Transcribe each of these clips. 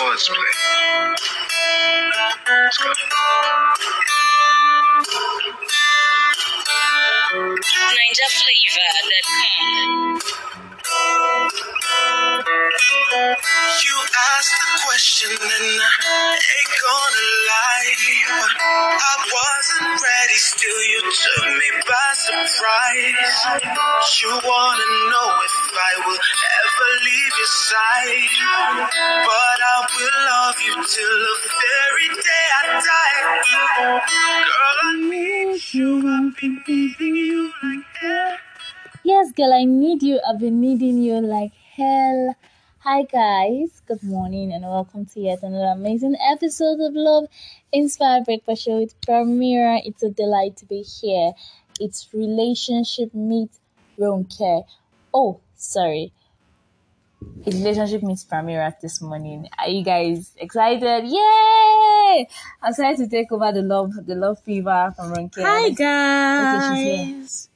chords play. Let's go. NinjaFlavor.com. You asked the question and I ain't gonna lie. I wasn't ready, still you took me by surprise. You wanna know if I will ever leave your side. But I will love you till the very day I die. Girl, I need you, I've been needing you like hell. Yes, girl, I need you. I've been needing you like hell. Hi, guys. Good morning, and welcome to yet another amazing episode of Love Inspired Breakfast Show with Primera. It's a delight to be here. It's relationship meet Ronke. Oh, sorry. It's relationship meets Primera this morning. Are you guys excited? Yay! I'm excited to take over the love, the love fever from Ronke. Hi Okay, she's here. guys.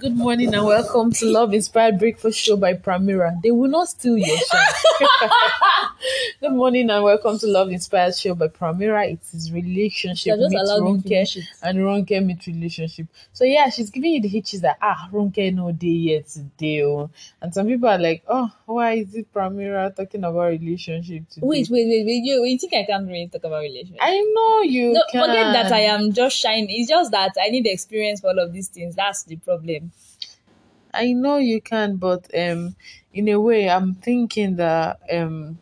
Good morning and welcome to Love Inspired Breakfast Show by Primera. They will not steal your shine. Good morning and welcome to Love Inspired Show by Primera. It is relationship meet allowed me to Ronke and Ronke meet relationship. So yeah, she's giving you the hitches that ah Ronke no day yet today. Oh. And some people are like, oh, why is it Primera talking about relationship today? Wait, wait, wait, wait. You, you think I can't really talk about relationship? I know you no, can. forget that I am just shining. It's just that I need experience for all of these things. That's the problem. I know you can, but um, in a way, I'm thinking that um,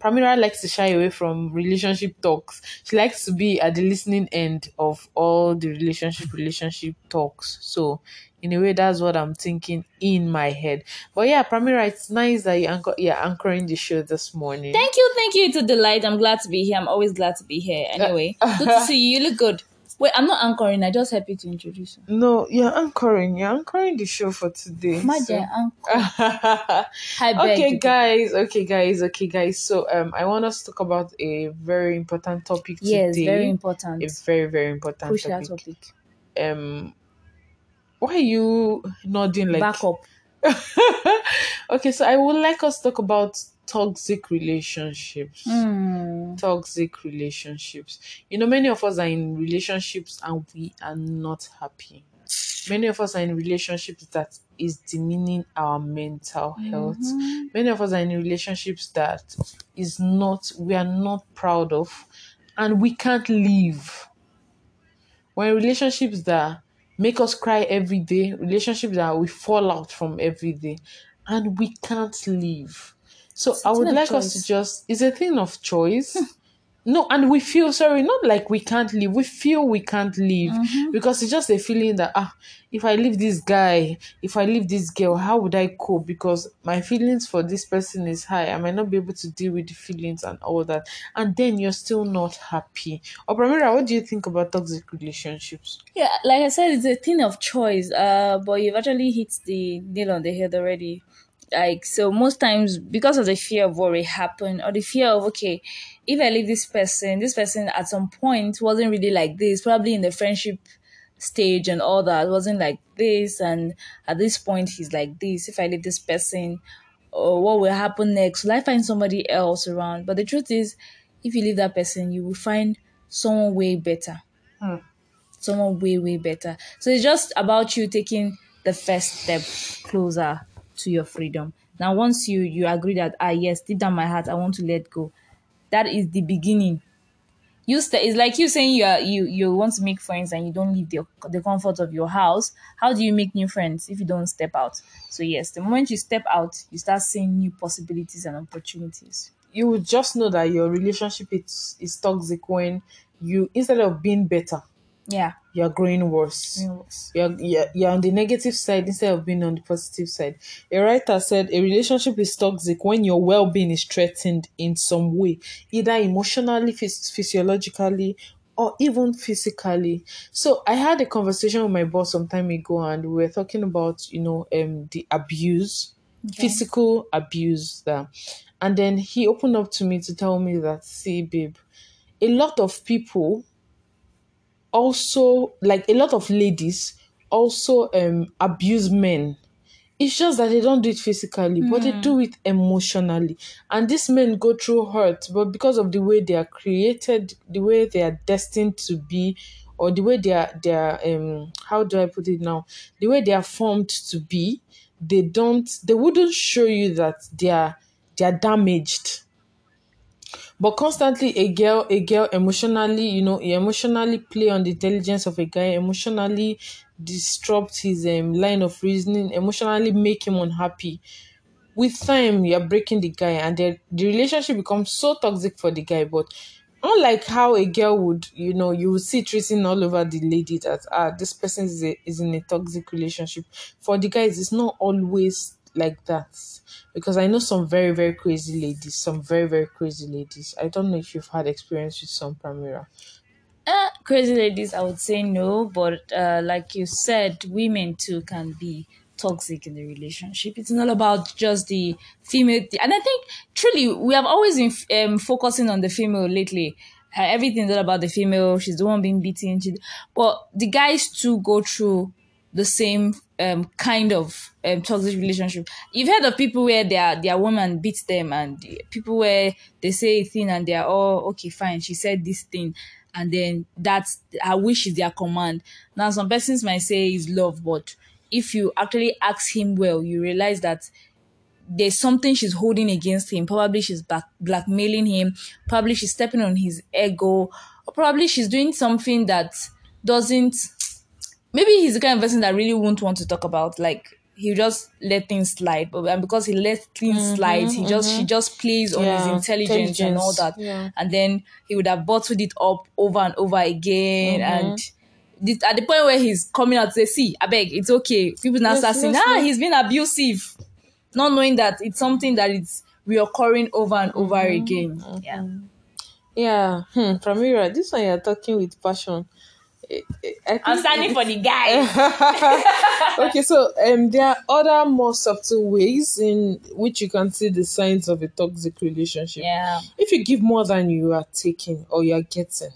Pramira likes to shy away from relationship talks. She likes to be at the listening end of all the relationship relationship talks. So, in a way, that's what I'm thinking in my head. But yeah, Pramira, it's nice that you anchor, you're anchoring the show this morning. Thank you, thank you. It's a delight. I'm glad to be here. I'm always glad to be here. Anyway, good to see you. You look good. Wait, I'm not anchoring. I just happy to introduce you. no, you're anchoring. You're anchoring the show for today. so- Imagine, anchor. I okay guys okay guys okay guys so um i want us to talk about a very important topic Yes, today very important. a very very important Crucial topic. topic. um why are you nodding like Back up. okay so i would like us to talk about toxic relationships. Hmm. toxic relationships. You know many of us are in relationships and we are not happy. Many of us are in relationships that is demeaning our mental health. Mm-hmm. many of us are in relationships that is not we are not proud of and we can't leave. We're in relationships that make us cry every day relationships that we fall out from every day and we can't leave so It's i would like us to just it's a thing of choice. No and we feel sorry not like we can't leave we feel we can't leave. Mm-hmm. because it's just a feeling that ah if i leave this guy if i leave this girl how would i cope? Because my feelings for this person is high. I might not be able to deal with the feelings and all that. And then you're still not happy. Or Pramira, what do you think about toxic relationships? Yeah, like I said, it's a thing of choice. Uh, but you've actually hit the nail on the head already. Like so, most times because of the fear of what will happen, or the fear of okay, if I leave this person, this person at some point wasn't really like this. Probably in the friendship stage and all that wasn't like this, and at this point he's like this. If I leave this person, or what will happen next? Will I find somebody else around? But the truth is, if you leave that person, you will find someone way better hmm. someone way way better so it's just about you taking the first step closer to your freedom. Now once you you agree that ah yes deep down my heart i want to let go that is the beginning. You st- it's like you saying you are you you want to make friends and you don't leave the, the comfort of your house. How do you make new friends if you don't step out? So yes the moment you step out you start seeing new possibilities and opportunities. You would just know that your relationship is, is toxic when you instead of being better yeah you're growing worse you're, you're, you're on the negative side instead of being on the positive side. A writer said a relationship is toxic when your well being is threatened in some way, either emotionally, phys- physiologically, or even physically. So I had a conversation with my boss some time ago, and we were talking about, you know, um, the abuse, physical abuse that. And then he opened up to me to tell me that, see, babe, a lot of people also like a lot of ladies also um abuse men It's just that they don't do it physically, but they do it emotionally. And these men go through hurt, but because of the way they are created, the way they are destined to be, or the way they are they are um how do I put it now? The way they are formed to be, they don't they wouldn't show you that they are they are damaged but constantly a girl a girl emotionally you know emotionally play on the intelligence of a guy emotionally disrupt his um, line of reasoning emotionally make him unhappy. With time you're breaking the guy and the, the relationship becomes so toxic for the guy but unlike how a girl would you know you will see treating all over the lady that ah this person is, a, is in a toxic relationship. For the guys it's not always like that because I know some very very crazy ladies, some very very crazy ladies. I don't know if you've had experience with some Primera. Uh, crazy ladies, I would say no, but uh, like you said, women too can be toxic in the relationship. It's not about just the female, and I think truly we have always been um, focusing on the female lately. Uh, everything's all about the female. She's the one being beaten. She, but the guys too go through the same um, kind of um, toxic relationship. You've heard of people where their their woman beats them, and people where they say a thing and they're all okay, fine. She said this thing, and then that's her wish is their command. Now, some persons might say is love, but if you actually ask him well, you realize that there's something she's holding against him. Probably she's back, blackmailing him. Probably she's stepping on his ego. Or probably she's doing something that doesn't maybe he's the kind of person that really won't want to talk about like he'll just let things slide but and because he lets things mm-hmm, slide he mm-hmm. just she just plays on his intelligence, intelligence, and all that yeah. and then he would have bottled it up over and over again mm-hmm. and the, at the point where he's coming out to say see i beg it's okay people now yes, start saying ah he's been abusive not knowing that it's something that it's reoccurring over and over mm-hmm. again yeah yeah hmm, Pramira, this one you're talking with passion I am standing for the guy. okay, so um, there are other more subtle ways in which you can see the signs of a toxic relationship. Yeah. If you give more than you are taking or you are getting,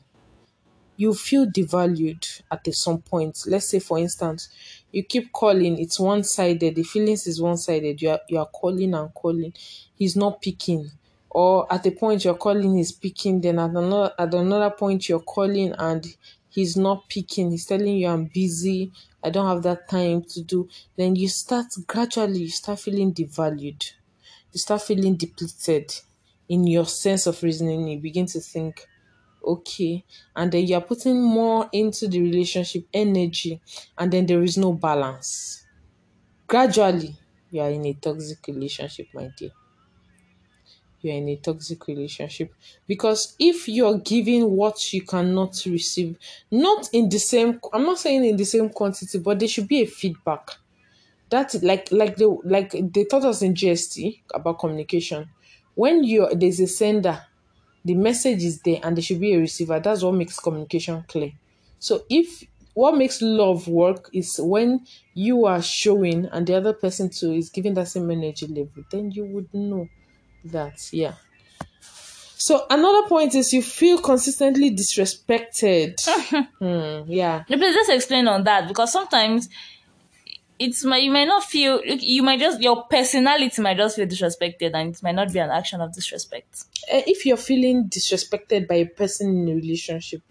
you feel devalued at some point. Let's say, for instance, you keep calling, it's one sided, the feelings is one sided. You are you are calling and calling, he's not picking. Or at a point you're calling, he's picking. Then at another at another point you're calling and he's not picking, he's telling you I'm busy, I don't have that time to do, then you start gradually you start feeling devalued. You start feeling depleted in your sense of reasoning. You begin to think, okay, and then you're putting more into the relationship energy, and then there is no balance. Gradually, you are in a toxic relationship, my dear you're in a toxic relationship. Because if you're giving what you cannot receive not in the same i'm not saying in the same quantity but there should be a feedback. That's like like they like they taught us in gst about communication. When you there's a sender the message is there and there should be a receiver. That's what makes communication clear. So if what makes love work is when you are showing and the other person too is giving that same energy level then you would know that. Yeah. So another point is you feel consistently disrespected. hmm, yeah. Please just explain on that because sometimes it's my you might not feel you might just your personality might just feel disrespected and it might not be an action of disrespect. Uh, if you're feeling disrespected by a person in a relationship,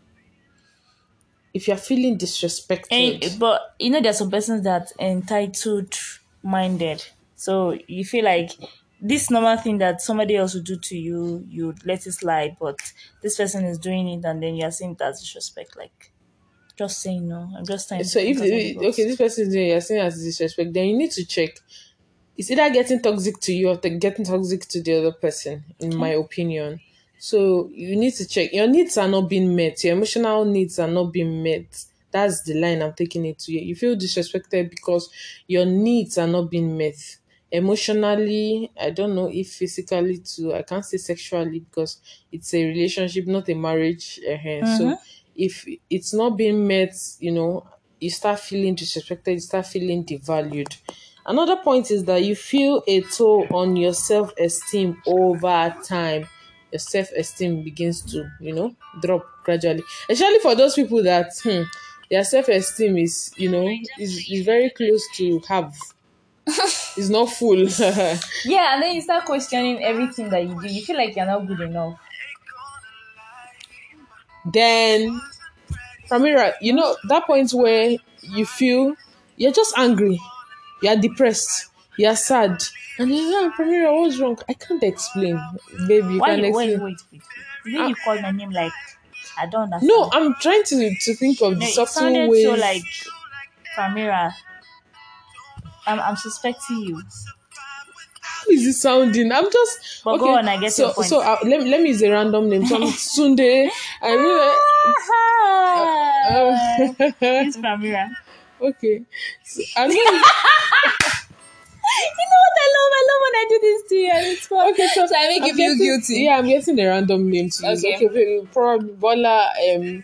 if you're feeling disrespected, and, but you know there's some persons that entitled minded, so you feel like this normal thing that somebody else would do to you, you'd let it slide, but this person is doing it and then you're saying that's disrespect. Like, just saying no. I'm just saying. So if okay, this person is doing you're saying as disrespect, then you need to check. It's either getting toxic to you or getting toxic to the other person, in okay. my opinion. So you need to check. Your needs are not being met. Your emotional needs are not being met. That's the line I'm taking it to you. You feel disrespected because your needs are not being met emotionally i don't know if physically too i can't say sexually because it's a relationship not a marriage uh, mm-hmm. so if it's not being met you know you start feeling disrespected you start feeling devalued. Another point is that you feel a toll on your self-esteem over time. Your self-esteem begins to you know drop gradually. Especially for those people that hmm, their self-esteem is you know is, is very close to have it's not full. Yeah, and then you start questioning everything that you do. You feel like you're not good enough. then, Pramira, you know that point where you feel you're just angry, you're depressed, you're sad, and you're like, "Ah, Pramira, what's wrong? I can't explain, baby. You Why? can You, explain. wait, wait, wait. Did you call my name like I don't understand? No, I'm trying to to think of the No, it subtle ways. so like Pramira. I'm, I'm suspecting you. How is it sounding? I'm just But go on, I get so. So uh, let, me- let me use a random name. So I'm Sunday. I really. Uh, It's Pramira. okay. So, I'm not, You know what I love? I love when I do this to you. It's fun. okay, so, So I make you I'm feel getting- guilty. Yeah, I'm getting a random name to. Okay. Okay, okay probably Bola. Um,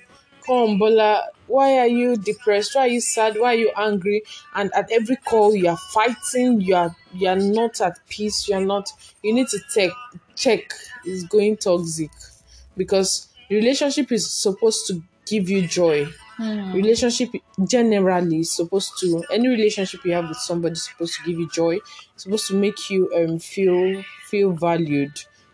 come, Bola. Why are you depressed? Why are you sad? Why are you angry? And at every call, you are fighting. You are you are not at peace. You are not. You need to check check. Is going toxic because relationship is supposed to give you joy. Relationship generally is supposed to any relationship you have with somebody is supposed to give you joy. It's supposed to make you um feel feel valued.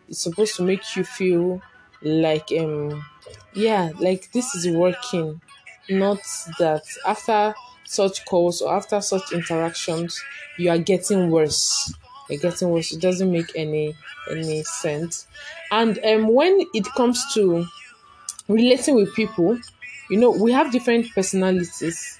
It's supposed to make you feel like um yeah like this is working. Not that after such calls or after such interactions you are getting worse. You're getting worse. It doesn't make any any sense. And um when it comes to relating with people you know we have different personalities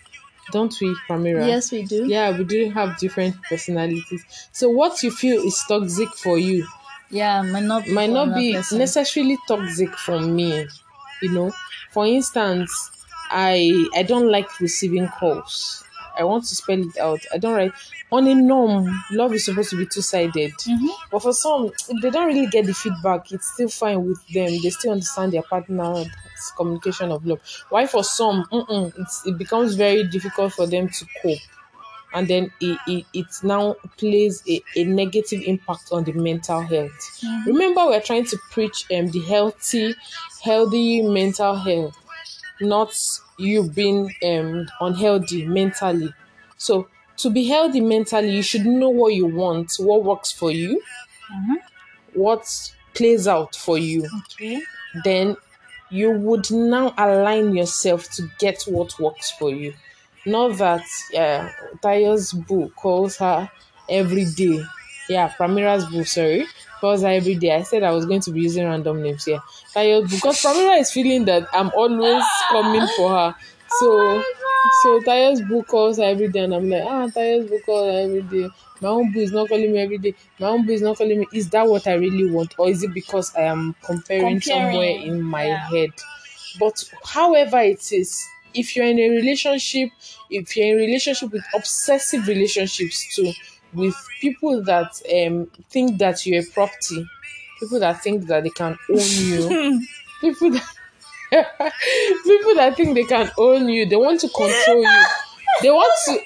don't we Pamira? Yes, we do. yeah we do have different personalities. So what you feel is toxic for you? Yeah, might not be might not be person. necessarily toxic for me you know. For instance i i don't like receiving calls. I want to spell it out. I don't like on a norm love is supposed to be two-sided. Mm-hmm. but for some if they don't really get the feedback. It's still fine with them. They still understand their partner's communication of love. Why for some it becomes very difficult for them to cope and then it, it, it now plays a, a negative impact on the mental health. Remember, we're trying to preach um, the healthy, healthy mental health, not you being um, unhealthy mentally. So, to be healthy mentally, you should know what you want, what works for you, what plays out for you Okay. then you would now align yourself to get what works for you. Not that uh, Tayo's boo calls her every day. Yeah, Pramira's boo, sorry, calls her every day. I said I was going to be using random names here. Tayo's boo, because Pramira is feeling that I'm always coming for her. So, so Tayo's boo calls her every day, and I'm like, ah, Tayo's boo calls her every day. My own boo is not calling me every day. My own boo is not calling me. Is that what I really want, or is it because I am comparing, Comparing, somewhere in my yeah. head? But however it is, if you're in a relationship, if you're in a relationship with obsessive relationships too, with people that um think that you're a property, people that think that they can own you, people that people that think they can own you, they want to control you, they want to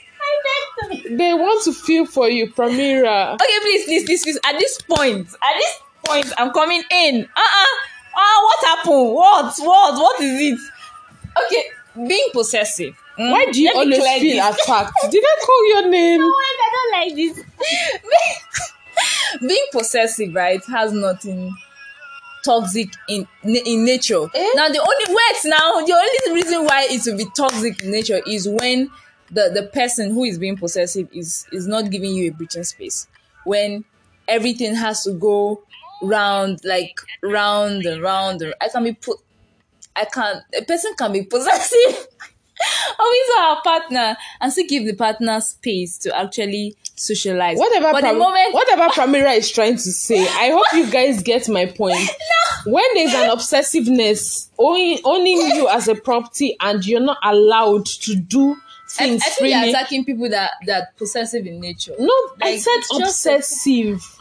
they want to feel for you, Pramira. Okay, please, please, please, please. At this point, at this point, I'm coming in. Uh-uh. Ah, what happened? What? What? What is it? Okay, being possessive. Mm, Why do you let me always clear feel this. attacked? Did I call your name? No, wait, I don't like this. being possessive, right, has nothing toxic in in nature. Eh? Now the only wait now the only reason why it will be toxic in nature is when the the person who is being possessive is is not giving you a breathing space. When everything has to go round like round and round. And I can be put. I can a person can be possessive. Always our partner and still give the partner space to actually socialize. Whatever, but Pram- the moment whatever Pramira is trying to say, I hope you guys get my point. When there's an obsessiveness owning, owning you as a property and you're not allowed to do things I, I think freely. you're attacking people that that possessive in nature. no, I said it's just a- obsessive.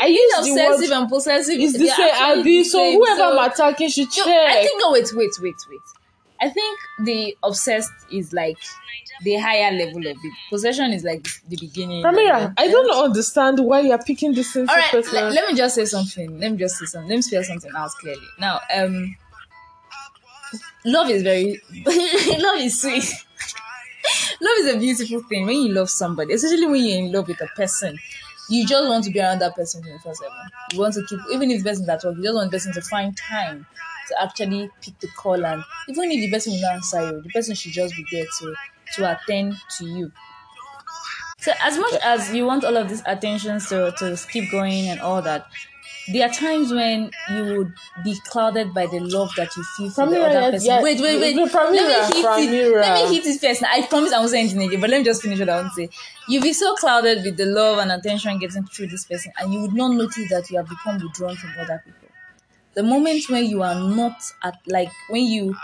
I use the obsessive word. and possessive is the same, the So same. whoever So- I'm attacking should check. I think no wait, wait, wait, wait. I think the obsessed is like the higher level of it. Possession is like the beginning. Pramira, I don't understand why you're picking this into All right, personal. le- let me just say something. Let me just say something. Let me spell something out clearly. Now, um, love is very love is sweet. love is a beautiful thing. When you love somebody, especially when you're in love with a person, you just want to be around that person 24 7. You want to keep, even if the person's at work, you just want the person to find time to actually pick the call. And even if the person will not answer you, the person should just be there to, to attend to you. So, as much as you want all of these attentions to, to keep going and all that, there are times when you would be clouded by the love that you feel for the other person. yeah. Wait, wait, wait. Pramira, let me hit it. Pramira. Let me hit it first. I promise I won't say anything again, but let me just finish what I want to say. You'll be so clouded with the love and attention getting through this person, and you would not notice that you have become withdrawn from other people. The moment when you are not at like when you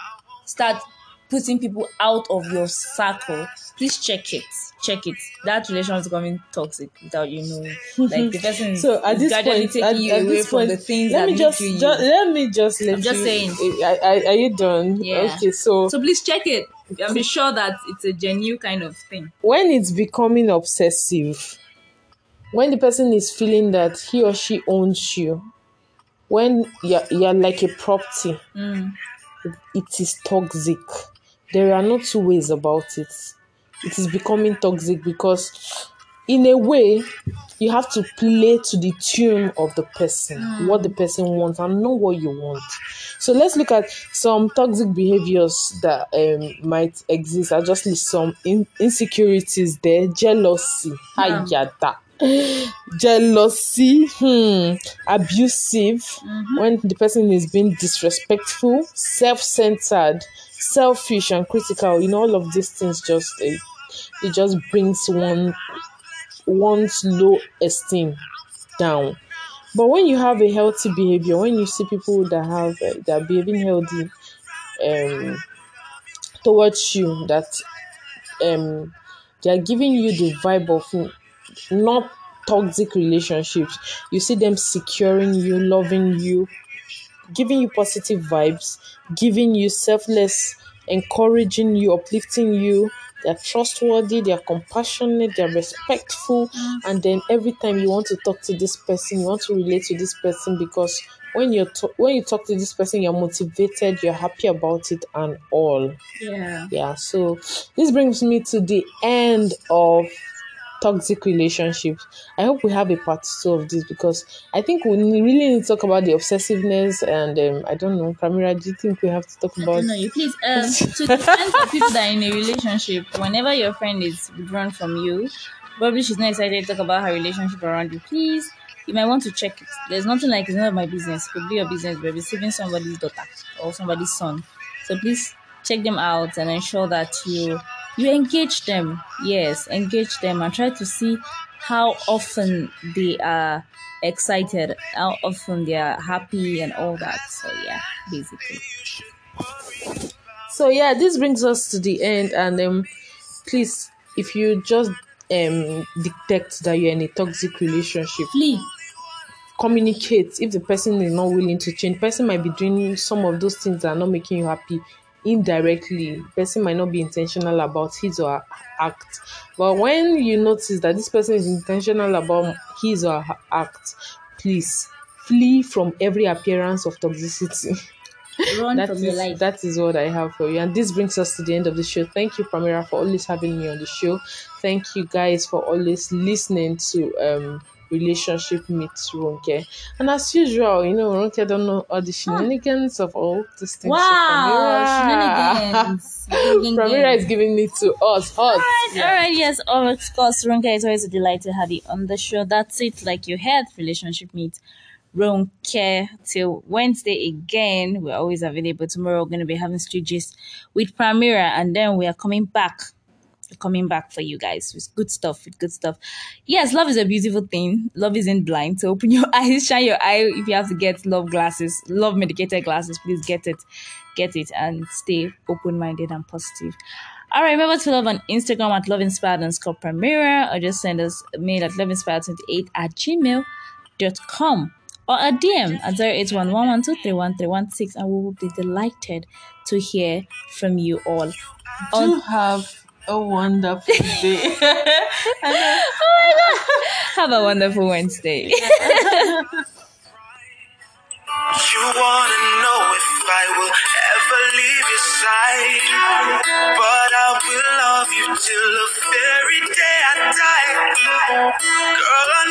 start putting people out of your circle, please check it. Check it. That relation is becoming toxic without you knowing. Like the person So at this gradually point, taking at, you at away from point, the things let that me just, you. ju- let me just let I'm just you- saying. Are, are, are you done? Yeah. Okay, so, So please check it. And be sure that it's a genuine kind of thing. when it's becoming obsessive, when the person is feeling that he or she owns you, when you're, you're like a property, Mm. it is toxic. There are no two ways about it. It is becoming toxic because, in a way, you have to play to the tune of the person, what the person wants, and know what you want. So let's look at some toxic behaviors that um, might exist. I just list some in- insecurities there, jealousy, Yeah. ayada jealousy, hmm, abusive, when the person is being disrespectful, self centered, selfish, and critical. Know, all of these things just it, it just brings one one's low esteem down. But when you have a healthy behavior, when you see people that have uh, that behaving healthy um, towards you, that um, they are giving you the vibe of not toxic relationships. You see them securing you, loving you, giving you positive vibes, giving you selfless, encouraging you, uplifting you. They're trustworthy, they're compassionate, they're respectful, and then every time you want to talk to this person, you want to relate to this person because when you to- when you talk to this person, you're motivated, you're happy about it, and all Yeah. yeah so this brings me to the end of toxic relationships i hope we have a part two of this because i think we really need to talk about the obsessiveness and um, i don't know Pramira, do you think we have to talk about No, you please. Um, to the friends of people that are in a relationship, whenever your friend is withdrawn from you, probably she's not excited to talk about her relationship around you. Please, you might want to check it. There's nothing like it's none of my business. Could be your business, but receiving somebody's daughter or somebody's son. So please check them out and ensure that you you engage them. Yes, engage them and try to see how often they are excited, how often they are happy and all that. So yeah, basically. so yeah this brings us to the end and um please if you just um detect that you're in a toxic relationship Flee. communicate if the person is not willing to change person might be doing some of those things that are not making you happy indirectly person might not be intentional about his or her act but when you notice that this person is intentional about his or her act please flee from every appearance of toxicity Run that from your life. that is what I have for you. And this brings us to the end of the show. Thank you, Pramira, for always having me on the show. Thank you guys for always listening to um relationship meets Ronke. And as usual, you know, Ronke don't know all the ah. shenanigans of all these things. So Wow, shenanigans. Pramira is giving it to us. Us. All right, yes, of course, Ronke is always a delight to have you on the show. That's it, like you heard, relationship meet Ronke till Wednesday again. We're always available. Tomorrow we're going to be having street gist with Primera, and then we are coming back. Coming back for you guys with good stuff, with good stuff. Yes, love is a beautiful thing. Love isn't blind. So open your eyes, shine your eye. If you have to get love glasses, love medicated glasses, please get it. Get it and stay open minded and positive. All right, remember to love on Instagram at Love Inspired and Scott Primera or just send us a mail at loveinspired28 at gmail.com or a DM at 081112313116 and we will be delighted to hear from you all. Do have a wonderful day. oh Have a wonderful Wednesday. You wanna know if I will ever leave your side. But I will love you till the very day I die. Girl, I